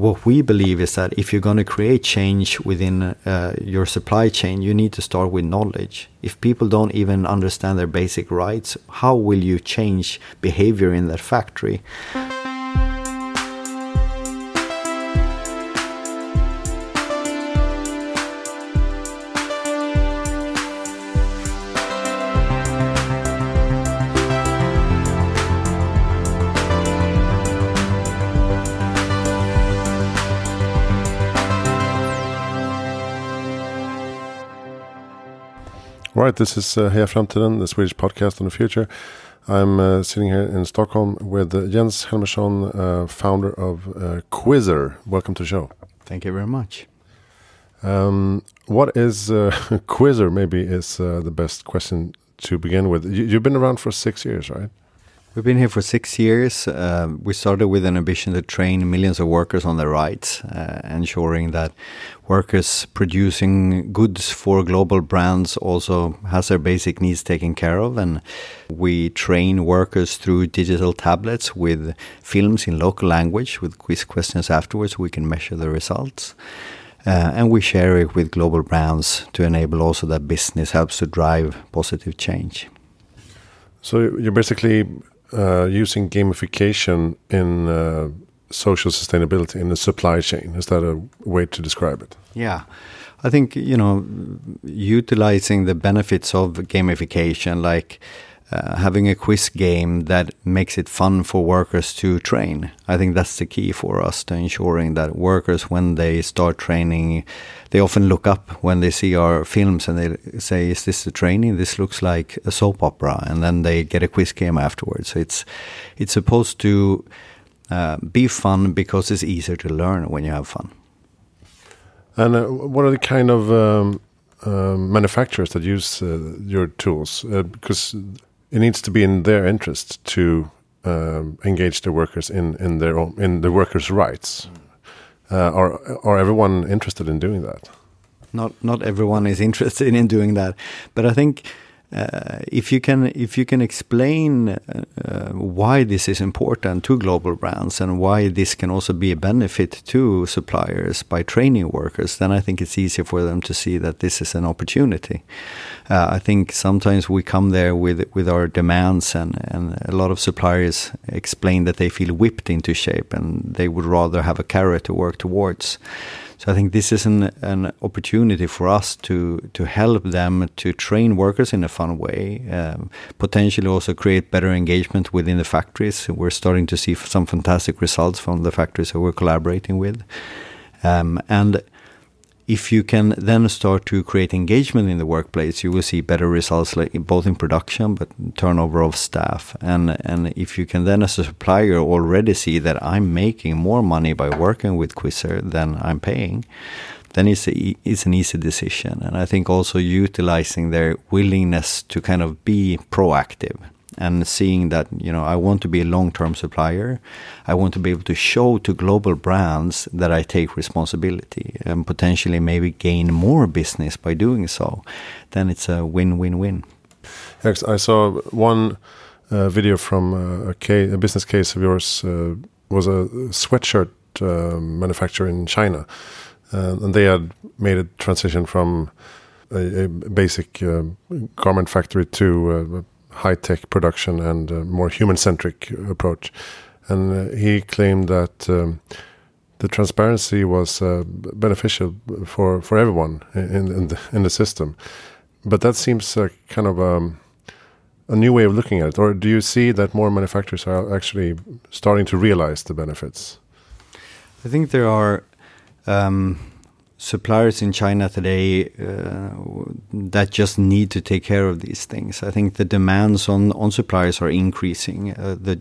what we believe is that if you're going to create change within uh, your supply chain, you need to start with knowledge. If people don't even understand their basic rights, how will you change behavior in that factory? Right, this is uh, Heja Framtiden, the Swedish podcast on the future. I'm uh, sitting here in Stockholm with uh, Jens Helmersson, uh, founder of uh, QuizRR. Welcome to the show. Thank you very much. Um, what is uh, QuizRR? Maybe is uh, the best question to begin with. You, have been around for six years, right? We've been here for six years. Uh, we started with an ambition to train millions of workers on their rights, uh, ensuring that workers producing goods for global brands also has their basic needs taken care of. And we train workers through digital tablets with films in local language with quiz questions afterwards. We can measure the results. Uh, and we share it with global brands to enable also that business helps to drive positive change. So you're basically uh, using gamification in uh, social sustainability in the supply chain. Is that a way to describe it? Yeah. I think, you know, utilizing the benefits of gamification, like uh, having a quiz game that makes it fun for workers to train. I think that's the key for us to ensuring that workers, when they start training, they often look up when they see our films and they say, "Is this the training? This looks like a soap opera," and then they get a quiz game afterwards. So it's it's supposed to uh, be fun because it's easier to learn when you have fun. And uh, what are the kind of um, uh, manufacturers that use uh, your tools? Because it needs to be in their interest to um, engage the workers in in their own, in the workers' rights. Uh, are are everyone interested in doing that? Not not everyone is interested in doing that, but I think uh, if you can if you can explain uh, why this is important to global brands and why this can also be a benefit to suppliers by training workers, then I think it's easier for them to see that this is an opportunity. Uh, I think sometimes we come there with with our demands, and and a lot of suppliers explain that they feel whipped into shape and they would rather have a carrot to work towards. So I think this is an, an opportunity for us to to help them to train workers in a fun way, um, potentially also create better engagement within the factories. We're starting to see some fantastic results from the factories that we're collaborating with, um, and if you can then start to create engagement in the workplace, you will see better results, like both in production but turnover of staff. And and if you can then, as a supplier, already see that I'm making more money by working with QuizRR than I'm paying, then it's a, it's an easy decision. And I think also utilizing their willingness to kind of be proactive and seeing that you know I want to be a long-term supplier. I want to be able to show to global brands that I take responsibility and potentially maybe gain more business by doing so. Then it's a win-win-win. I saw one uh, video from uh, a, case, a, business case of yours uh, was a sweatshirt uh, manufacturer in China, uh, and they had made a transition from a, a basic garment factory to high tech production and a more human centric approach. And uh, he claimed that um, the transparency was uh, beneficial for, for everyone in, in, the, in the system. But that seems uh, kind of um, a new way of looking at it. Or do you see that more manufacturers are actually starting to realize the benefits? I think there are. Um, suppliers in China today uh, that just need to take care of these things. I think the demands on, on suppliers are increasing. Uh, the,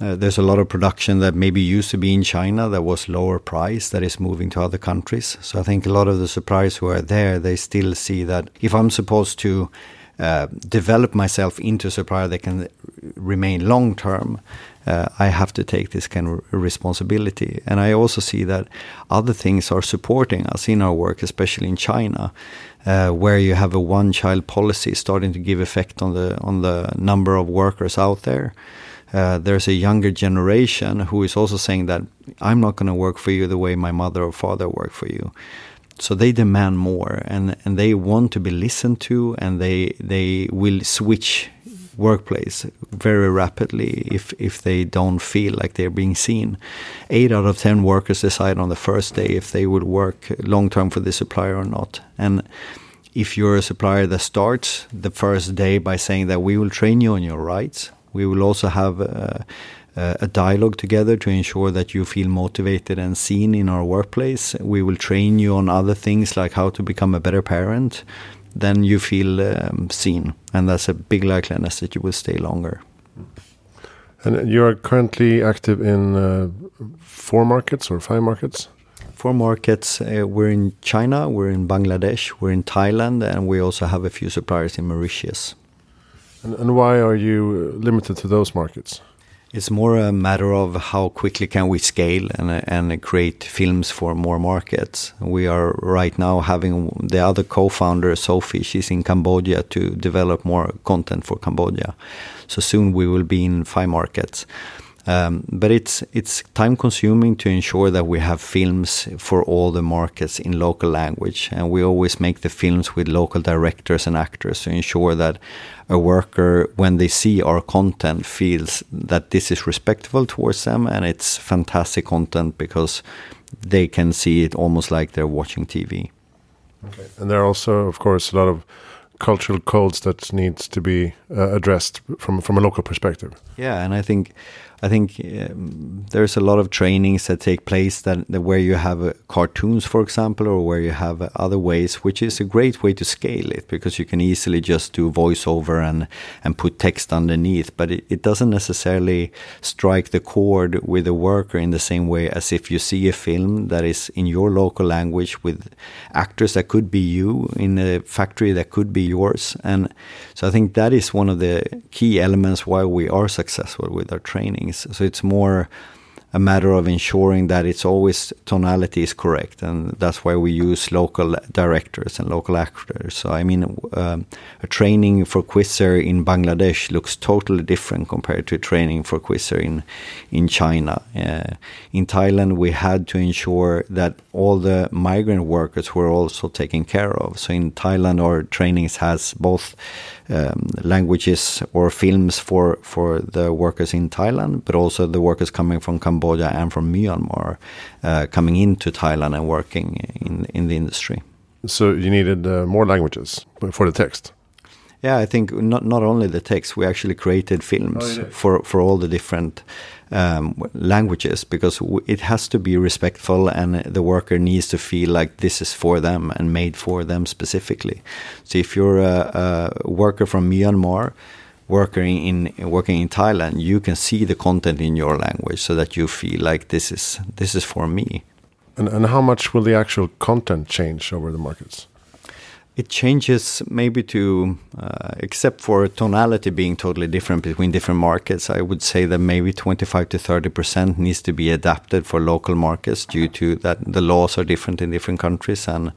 uh, there's a lot of production that maybe used to be in China that was lower price that is moving to other countries. So I think a lot of the suppliers who are there, they still see that if I'm supposed to uh, develop myself into a supplier that can remain long term, uh, I have to take this kind of responsibility. And I also see that other things are supporting us in our work, especially in China, uh, where you have a one-child policy starting to give effect on the on the number of workers out there. uh, there's a younger generation who is also saying that I'm not going to work for you the way my mother or father worked for you. So they demand more, and, and they want to be listened to, and they they will switch workplace very rapidly if if they don't feel like they're being seen. Eight out of ten workers decide on the first day if they will work long term for the supplier or not, and if you're a supplier that starts the first day by saying that we will train you on your rights, we will also have a, a dialogue together to ensure that you feel motivated and seen in our workplace. We will train you on other things like how to become a better parent. Then you feel um, seen, and that's a big likeliness that you will stay longer. And you are currently active in uh, four markets or five markets? four markets. Uh, we're in China, we're in Bangladesh, we're in Thailand, and we also have a few suppliers in Mauritius. And, and why are you limited to those markets? It's more a matter of how quickly can we scale and and create films for more markets. We are right now having the other co-founder Sophie. She's in Cambodia to develop more content for Cambodia. So soon we will be in five markets. Um, but it's it's time consuming to ensure that we have films for all the markets in local language, and we always make the films with local directors and actors to ensure that a worker, when they see our content, feels that this is respectful towards them and it's fantastic content because they can see it almost like they're watching TV. Okay. And there are also, of course, a lot of cultural codes that needs to be uh, addressed from from a local perspective. Yeah, and I think I think um, there's a lot of trainings that take place that, that where you have uh, cartoons, for example, or where you have uh, other ways, which is a great way to scale it because you can easily just do voiceover and and put text underneath. But it, it doesn't necessarily strike the chord with the worker in the same way as if you see a film that is in your local language with actors that could be you in a factory that could be yours. And so I think that is one of the key elements why we are successful with our training things. So it's more a matter of ensuring that it's always tonality is correct, and that's why we use local directors and local actors. So I mean, um, a training for QuizRR in Bangladesh looks totally different compared to training for QuizRR in in China. Uh, in Thailand, we had to ensure that all the migrant workers were also taken care of. So in Thailand, our trainings has both um, languages or films for for the workers in Thailand, but also the workers coming from Cambodia and from Myanmar uh, coming into Thailand and working in in the industry. So you needed uh, more languages for the text. Yeah, I think not not only the text, we actually created films oh, yeah. for for all the different um, languages because it has to be respectful and the worker needs to feel like this is for them and made for them specifically. So if you're a, a worker from Myanmar, working in working in Thailand, you can see the content in your language so that you feel like this is this is for me. And, and how much will the actual content change over the markets? It changes maybe to, uh, except for tonality being totally different between different markets. I would say that maybe 25 to 30 percent needs to be adapted for local markets due to that the laws are different in different countries, and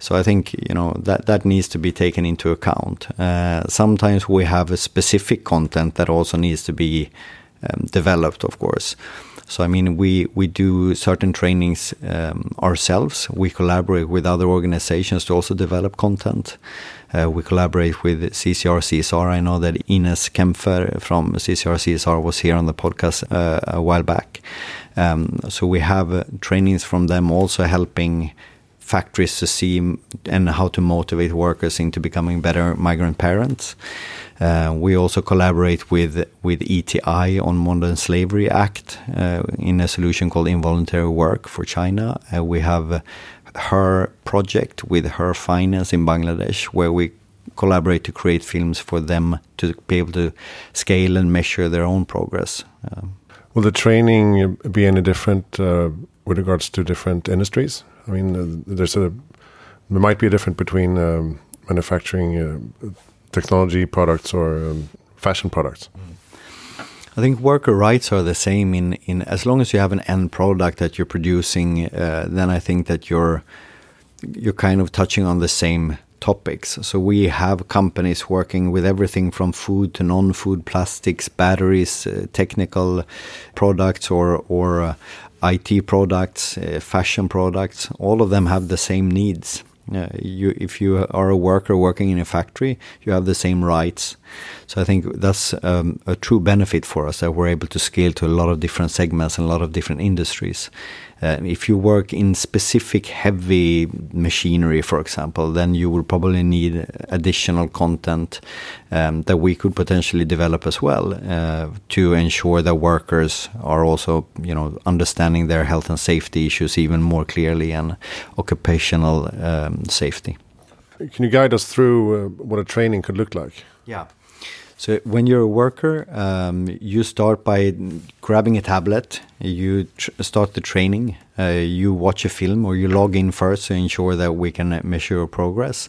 so I think you know that that needs to be taken into account. Uh, sometimes we have a specific content that also needs to be um, developed, of course. So I mean, we we do certain trainings um, ourselves. We collaborate with other organizations to also develop content. Uh, we collaborate with CCR CSR. I know that Ines Kaempfer from CCR CSR was here on the podcast uh, a while back. Um, so we have uh, trainings from them also helping factories to see and how to motivate workers into becoming better migrant parents. Uh, we also collaborate with with ETI on Modern Slavery Act uh, in a solution called Involuntary Work for China. Uh, we have her project with HERfinance in Bangladesh, where we collaborate to create films for them to be able to scale and measure their own progress. Um, Will the training be any different uh, with regards to different industries? I mean, uh, there's a there might be a difference between um, manufacturing uh, technology products or um, fashion products? I think worker rights are the same in, in as long as you have an end product that you're producing, uh, then I think that you're you're kind of touching on the same topics. So we have companies working with everything from food to non-food, plastics, batteries, uh, technical products, or or uh, IT products, uh, fashion products. All of them have the same needs. Uh, you, if you are a worker working in a factory, you have the same rights. So I think that's um, a true benefit for us that we're able to scale to a lot of different segments and a lot of different industries. Uh, if you work in specific heavy machinery, for example, then you will probably need additional content um, that we could potentially develop as well uh, to ensure that workers are also, you know, understanding their health and safety issues even more clearly and occupational um, safety. Can you guide us through uh, what a training could look like? Yeah. So when you're a worker, um, you start by grabbing a tablet. You start the training. Uh, you watch a film or you log in first to ensure that we can measure your progress.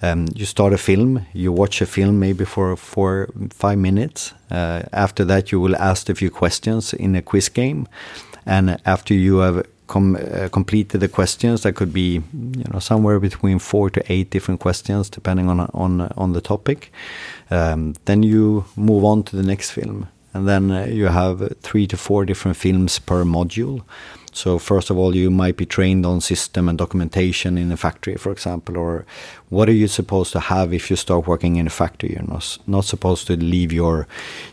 Um, you start a film. You watch a film maybe for four, five minutes. Uh, after that, you will ask a few questions in a quiz game, and after you have com uh, completed the questions. That could be you know somewhere between four to eight different questions, depending on on on the topic. Um, then you move on to the next film, and then uh, you have three to four different films per module. So first of all, you might be trained on system and documentation in a factory, for example, or what are you supposed to have if you start working in a factory? You're not, not supposed to leave your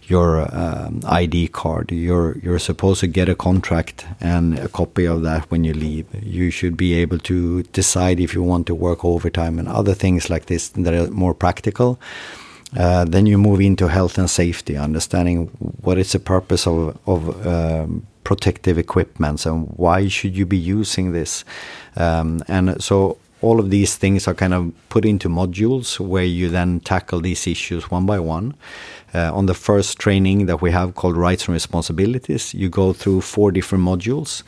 your um, ID card. You're you're supposed to get a contract and a copy of that when you leave. You should be able to decide if you want to work overtime and other things like this that are more practical. Uh, then you move into health and safety, understanding what is the purpose of of um, protective equipment and why should you be using this? Um, and so all of these things are kind of put into modules where you then tackle these issues one by one. Uh, on the first training that we have called rights and responsibilities you go through four different modules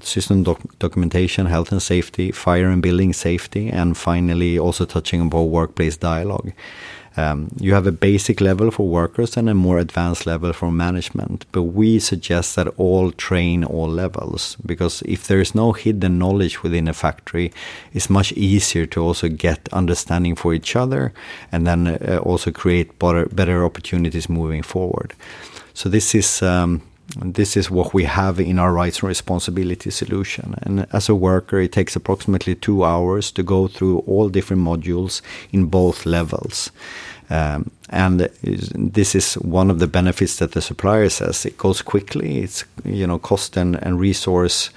system doc documentation health and safety fire and building safety and finally also touching upon workplace dialogue um, you have a basic level for workers and a more advanced level for management, but we suggest that all train all levels because if there is no hidden knowledge within a factory, it's much easier to also get understanding for each other and then uh, also create better, better opportunities moving forward. So this is. Um, this is what we have in our rights and responsibility solution. And as a worker, it takes approximately two hours to go through all different modules in both levels. Um, and this is one of the benefits that the supplier says. It goes quickly. It's you know cost and, and resource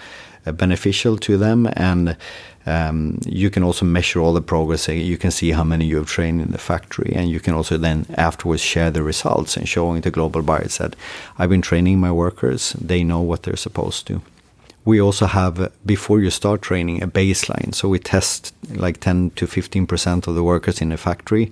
uh, beneficial to them, and um, you can also measure all the progress. You can see how many you have trained in the factory, and you can also then afterwards share the results and showing the global buyers that I've been training my workers. They know what they're supposed to. We also have before you start training a baseline. So we test like 10 to 15 percent of the workers in the factory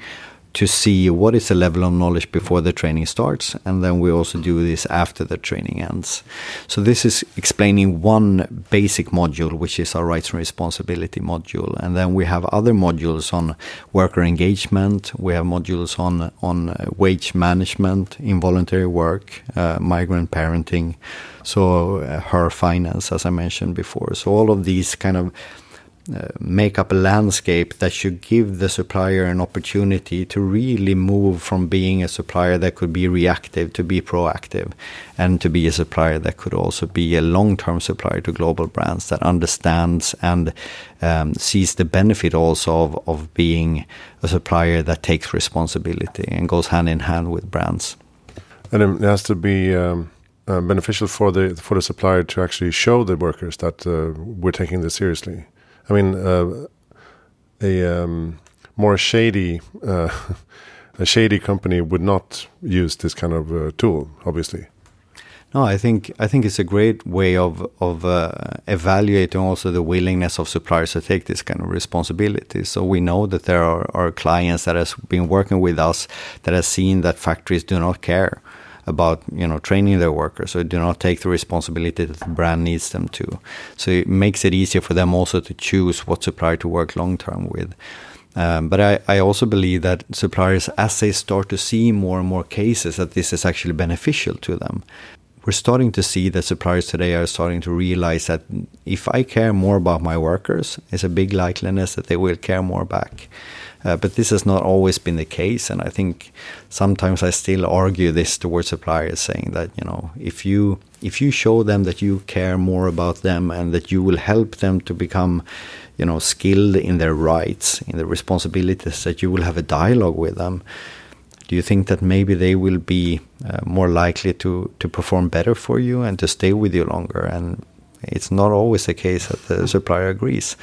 to see what is the level of knowledge before the training starts and then we also do this after the training ends. So this is explaining one basic module which is our rights and responsibility module. And then we have other modules on worker engagement. We have modules on on uh, wage management involuntary work uh, migrant parenting so uh, HERfinance as i mentioned before. So all of these kind of uh, make up a landscape that should give the supplier an opportunity to really move from being a supplier that could be reactive to be proactive and to be a supplier that could also be a long-term supplier to global brands that understands and um, sees the benefit also of, of being a supplier that takes responsibility and goes hand in hand with brands. And it has to be um, uh, beneficial for the for the supplier to actually show the workers that uh, we're taking this seriously. I mean, uh, a um, more shady uh, a shady company would not use this kind of uh, tool, obviously. No, I think I think it's a great way of of uh, evaluating also the willingness of suppliers to take this kind of responsibility. So we know that there are, are clients that has been working with us that has seen that factories do not care about you know training their workers so do not take the responsibility that the brand needs them to so it makes it easier for them also to choose what supplier to work long term with um, but I, I also believe that suppliers, as they start to see more and more cases, that this is actually beneficial to them. We're starting to see that suppliers today are starting to realize that if I care more about my workers, it's a big likeliness that they will care more back. Uh, but this has not always been the case, and I think sometimes I still argue this towards suppliers, saying that you know if you if you show them that you care more about them and that you will help them to become you know skilled in their rights in their responsibilities that you will have a dialogue with them do you think that maybe they will be uh, more likely to to perform better for you and to stay with you longer? And it's not always the case that the supplier agrees.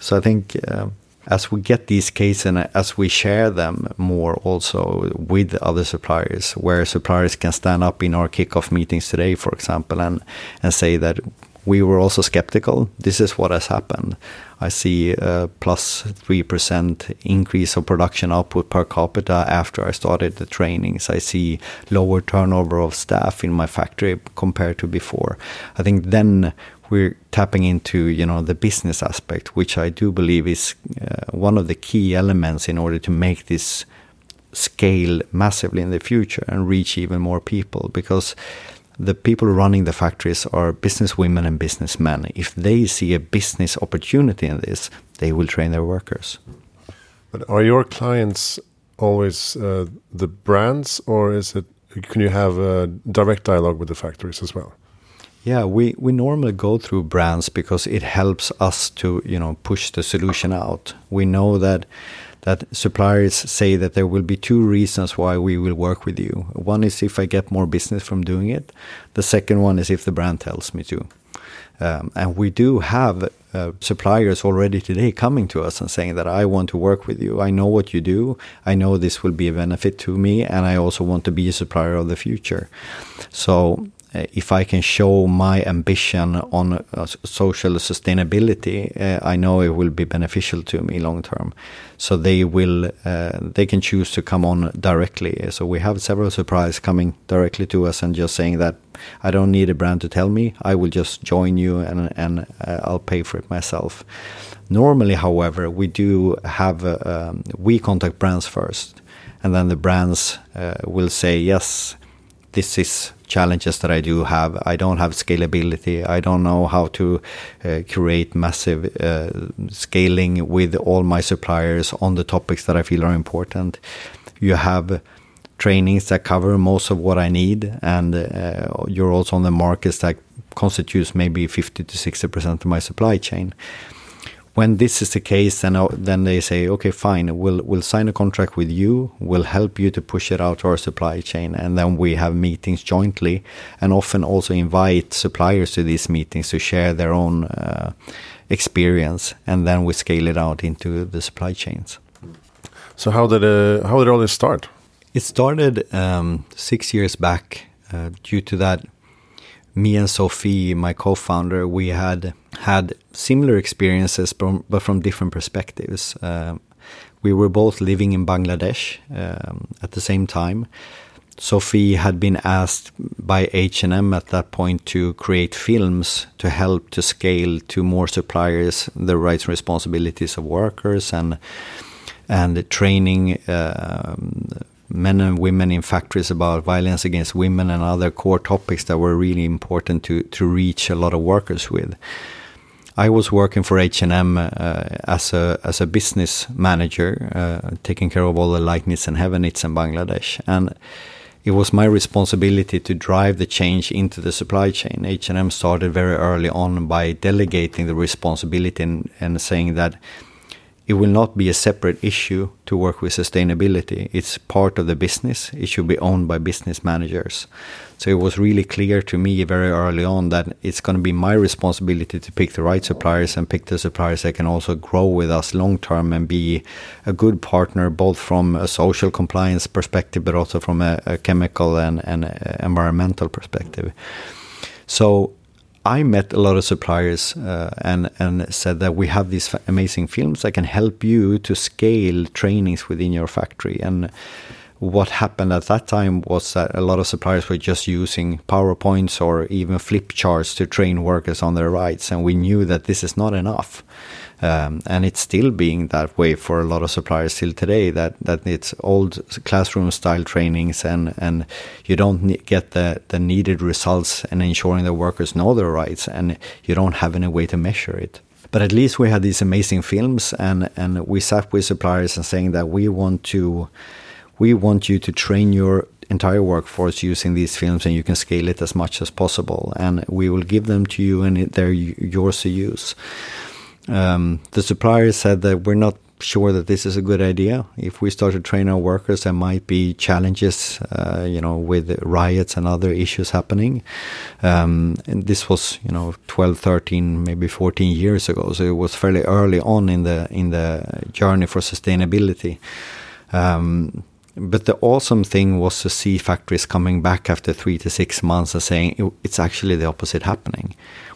So i think uh, as we get these cases and as we share them more also with other suppliers, where suppliers can stand up in our kickoff meetings today, for example, and, and say that we were also skeptical. This is what has happened. I see a plus 3% increase of production output per capita after I started the trainings. I see lower turnover of staff in my factory compared to before. I think then we're tapping into you know the business aspect, which I do believe is uh, one of the key elements in order to make this scale massively in the future and reach even more people because the people running the factories are business women and businessmen. If they see a business opportunity in this, they will train their workers. But are your clients always uh, the brands, or is it? Can you have a direct dialogue with the factories as well? Yeah, we, we normally go through brands because it helps us to you know push the solution out. We know that that suppliers say that there will be two reasons why we will work with you. One is if I get more business from doing it. The second one is if the brand tells me to. Um, and we do have uh, suppliers already today coming to us and saying that I want to work with you. I know what you do. I know this will be a benefit to me, and I also want to be a supplier of the future. So if I can show my ambition on uh, social sustainability, uh, I know it will be beneficial to me long term. So they will, they can choose to come on directly. So we have several suppliers coming directly to us and just saying that I don't need a brand to tell me. I will just join you and and I'll pay for it myself. Normally, however, we do have um, we contact brands first, and then the brands uh, will say yes this is challenges that I do have. I don't have scalability. I don't know how to uh, create massive uh, scaling with all my suppliers on the topics that I feel are important. You have trainings that cover most of what I need, and uh, you're also on the markets that constitutes maybe 50 to 60 percent of my supply chain when this is the case, then uh, then they say, okay, fine, we'll we'll sign a contract with you. We'll help you to push it out to our supply chain, and then we have meetings jointly, and often also invite suppliers to these meetings to share their own uh, experience, and then we scale it out into the supply chains. So how did uh, how did all this start? It started um, six years back. Uh, due to that, me and Sophie, my co-founder, we had had similar experiences, from, but from different perspectives. Uh, we were both living in Bangladesh um, at the same time. Sophie had been asked by H&M at that point to create films to help to scale to more suppliers the rights and responsibilities of workers and and training uh, men and women in factories about violence against women and other core topics that were really important to to reach a lot of workers with. I was working for H&M uh, as a as a business manager, uh, taking care of all the Knits and Heaven Knits in Bangladesh, and it was my responsibility to drive the change into the supply chain. H&M started very early on by delegating the responsibility and, and saying that it will not be a separate issue to work with sustainability. It's part of the business. It should be owned by business managers. So it was really clear to me very early on that it's going to be my responsibility to pick the right suppliers and pick the suppliers that can also grow with us long term and be a good partner, both from a social compliance perspective, but also from a, a chemical and, and uh, environmental perspective. So I met a lot of suppliers uh, and and said that we have these amazing films that can help you to scale trainings within your factory. And what happened at that time was that a lot of suppliers were just using PowerPoints or even flip charts to train workers on their rights, and we knew that this is not enough. Um, and it's still being that way for a lot of suppliers still today. That that it's old classroom style trainings, and and you don't get the the needed results and ensuring the workers know their rights, and you don't have any way to measure it. But at least we had these amazing films, and and we sat with suppliers and saying that we want to, we want you to train your entire workforce using these films, and you can scale it as much as possible, and we will give them to you, and they're yours to use. Um, the suppliers said that we're not sure that this is a good idea. If we start to train our workers, there might be challenges, uh, you know, with riots and other issues happening. Um, and this was, you know, 12, 13, maybe 14 years ago. So it was fairly early on in the in the journey for sustainability. Um, but the awesome thing was to see factories coming back after three to six months and saying it's actually the opposite happening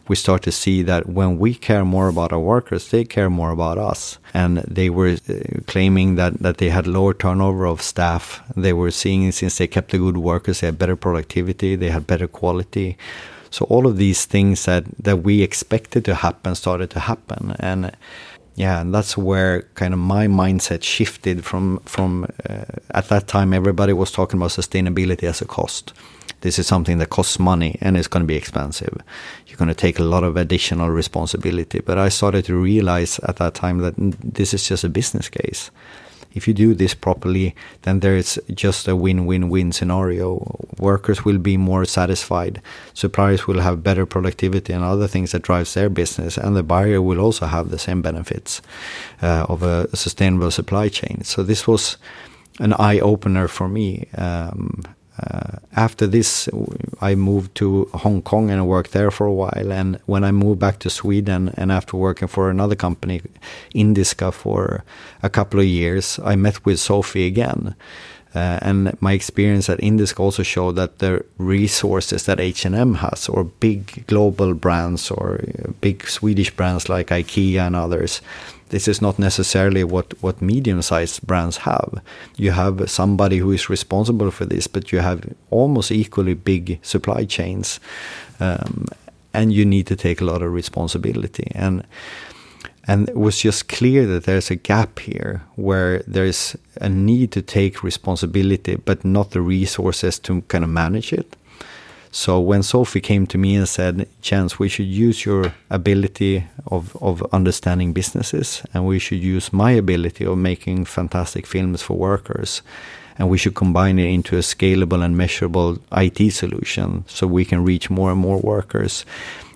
we start to see that when we care more about our workers, they care more about us. And they were uh, claiming that, that they had lower turnover of staff. They were seeing since they kept the good workers, they had better productivity, they had better quality. So all of these things that, that we expected to happen started to happen. And yeah, and that's where kind of my mindset shifted from from uh, at that time everybody was talking about sustainability as a cost this is something that costs money and it's going to be expensive. You're going to take a lot of additional responsibility. But I started to realize at that time that this is just a business case. If you do this properly, then there is just a win-win-win scenario. Workers will be more satisfied, suppliers will have better productivity and other things that drives their business, and the buyer will also have the same benefits uh, of a sustainable supply chain. So this was an eye opener for me. Um, uh, after this, I moved to Hong Kong and worked there for a while. And when I moved back to Sweden, and after working for another company, Indiska, for a couple of years, I met with Sophie again. Uh, and my experience at Indiska also showed that the resources that H&M has, or big global brands, or big Swedish brands like IKEA and others, this is not necessarily what, what medium sized brands have. You have somebody who is responsible for this, but you have almost equally big supply chains. Um, and you need to take a lot of responsibility. And and it was just clear that there's a gap here where there's a need to take responsibility, but not the resources to kind of manage it. So when Sophie came to me and said, Jens, we should use your ability of, of understanding businesses and we should use my ability of making fantastic films for workers and we should combine it into a scalable and measurable IT solution so we can reach more and more workers.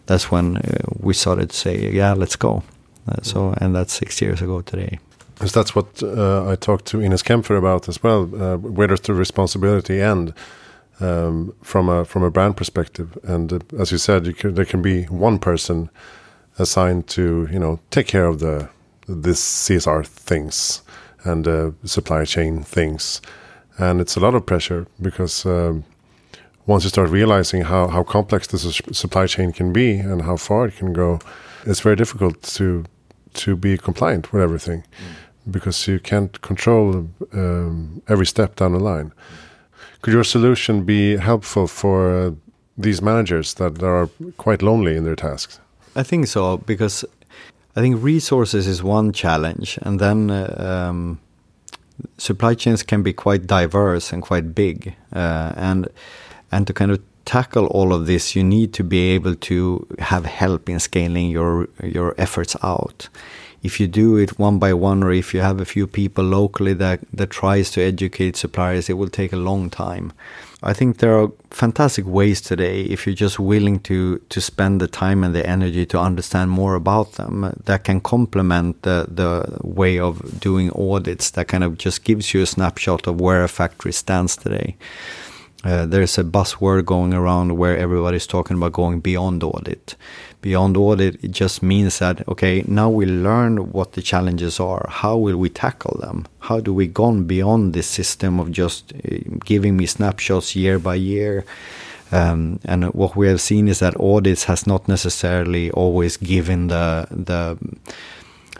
That's when uh, we started to say, yeah, let's go. Uh, so, and that's six years ago today. Because that's what uh, I talked to Ines Kaempfer about as well. Uh, where does the responsibility end? Um, from a from a brand perspective. And uh, as you said, you can, there can be one person assigned to you know take care of the this CSR things and uh, supply chain things, and it's a lot of pressure because. Um, once you start realizing how, how complex this supply chain can be and how far it can go, it's very difficult to to be compliant with everything mm. because you can't control um, every step down the line. Mm. Could your solution be helpful for uh, these managers that are quite lonely in their tasks? I think so because I think resources is one challenge, and then uh, um, supply chains can be quite diverse and quite big, uh, and and to kind of tackle all of this, you need to be able to have help in scaling your your efforts out if you do it one by one or if you have a few people locally that, that tries to educate suppliers, it will take a long time. I think there are fantastic ways today if you're just willing to to spend the time and the energy to understand more about them that can complement the the way of doing audits that kind of just gives you a snapshot of where a factory stands today. Uh, there's a buzzword going around where everybody's talking about going beyond audit beyond audit, it just means that, okay, now we learn what the challenges are. How will we tackle them? How do we go beyond this system of just uh, giving me snapshots year by year? Um, and what we have seen is that audits has not necessarily always given the the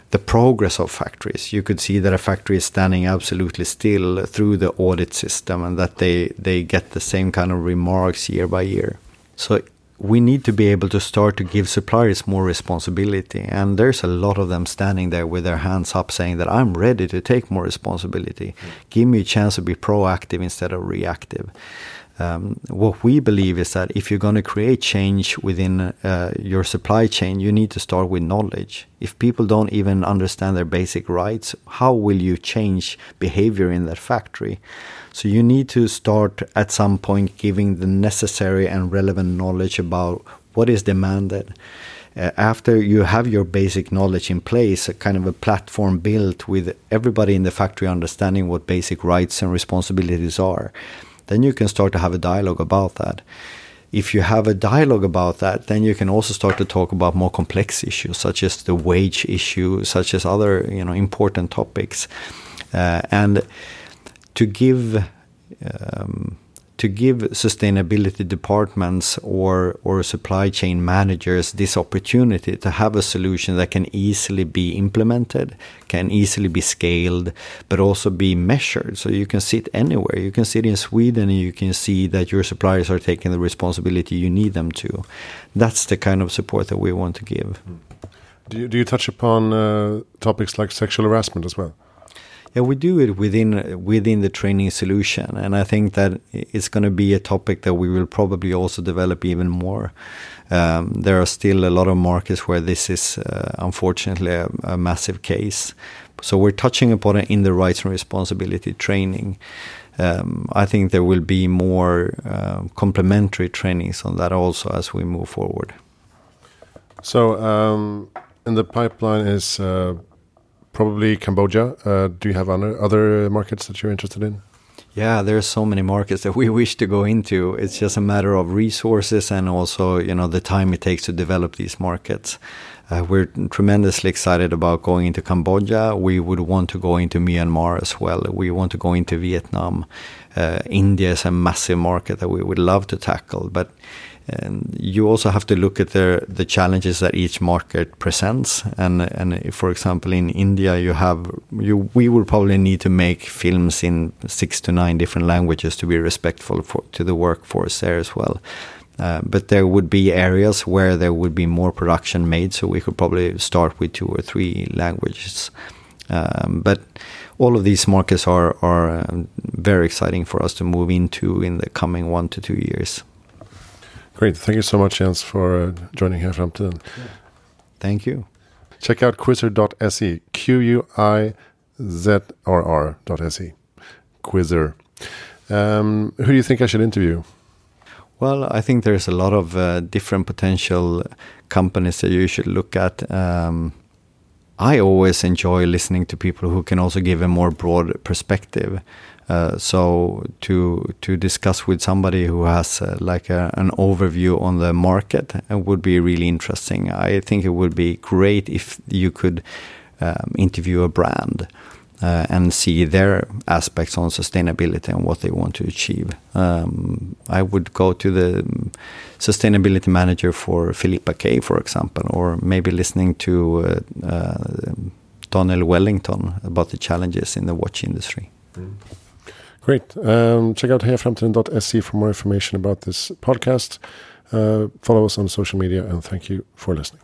the progress of factories. You could see that a factory is standing absolutely still through the audit system, and that they they get the same kind of remarks year by year. So we need to be able to start to give suppliers more responsibility. And there's a lot of them standing there with their hands up saying that I'm ready to take more responsibility. Mm. Give me a chance to be proactive instead of reactive. Um, what we believe is that if you're going to create change within uh, your supply chain, you need to start with knowledge. If people don't even understand their basic rights, how will you change behavior in that factory? So you need to start at some point giving the necessary and relevant knowledge about what is demanded. Uh, after you have your basic knowledge in place, a kind of a platform built with everybody in the factory understanding what basic rights and responsibilities are then you can start to have a dialogue about that. If you have a dialogue about that, then you can also start to talk about more complex issues, such as the wage issue, such as other you know important topics, uh, and to give um, to give sustainability departments or or supply chain managers this opportunity to have a solution that can easily be implemented, can easily be scaled, but also be measured. So you can sit anywhere. You can sit in Sweden and you can see that your suppliers are taking the responsibility you need them to. That's the kind of support that we want to give. Do you, do you touch upon uh, topics like sexual harassment as well? Yeah, we do it within within the training solution, and I think that it's going to be a topic that we will probably also develop even more. Um, there are still a lot of markets where this is uh, unfortunately a, a, massive case. So we're touching upon it in the rights and responsibility training. Um, I think there will be more uh, complementary trainings on that also as we move forward. So, um, in the pipeline is uh, probably Cambodia. Uh, do you have other markets that you're interested in? Yeah, there's so many markets that we wish to go into. It's just a matter of resources and also, you know, the time it takes to develop these markets. Uh, we're tremendously excited about going into Cambodia. We would want to go into Myanmar as well. We want to go into Vietnam. Uh, India is a massive market that we would love to tackle, but and you also have to look at the the challenges that each market presents. And and for example, in India, you have you we will probably need to make films in six to nine different languages to be respectful for, to the workforce there as well. Uh, but there would be areas where there would be more production made, so we could probably start with two or three languages. Um, but all of these markets are are um, very exciting for us to move into in the coming one to two years. Great. Thank you so much, Jens, for uh, joining here from Yeah. Thank you. Check out quizrr.se, Q U I Z R R.se. QuizRR. Um, who do you think I should interview? Well, I think there's a lot of uh, different potential companies that you should look at. Um, I always enjoy listening to people who can also give a more broad perspective. Uh, so to to discuss with somebody who has uh, like a, an overview on the market would be really interesting. I think it would be great if you could um, interview a brand uh, and see their aspects on sustainability and what they want to achieve. Um, I would go to the sustainability manager for Philippa K, for example, or maybe listening to uh, uh, Daniel Wellington about the challenges in the watch industry. Mm. Great. Um, check out hejaframtiden.se for more information about this podcast. Uh, follow us on social media and thank you for listening.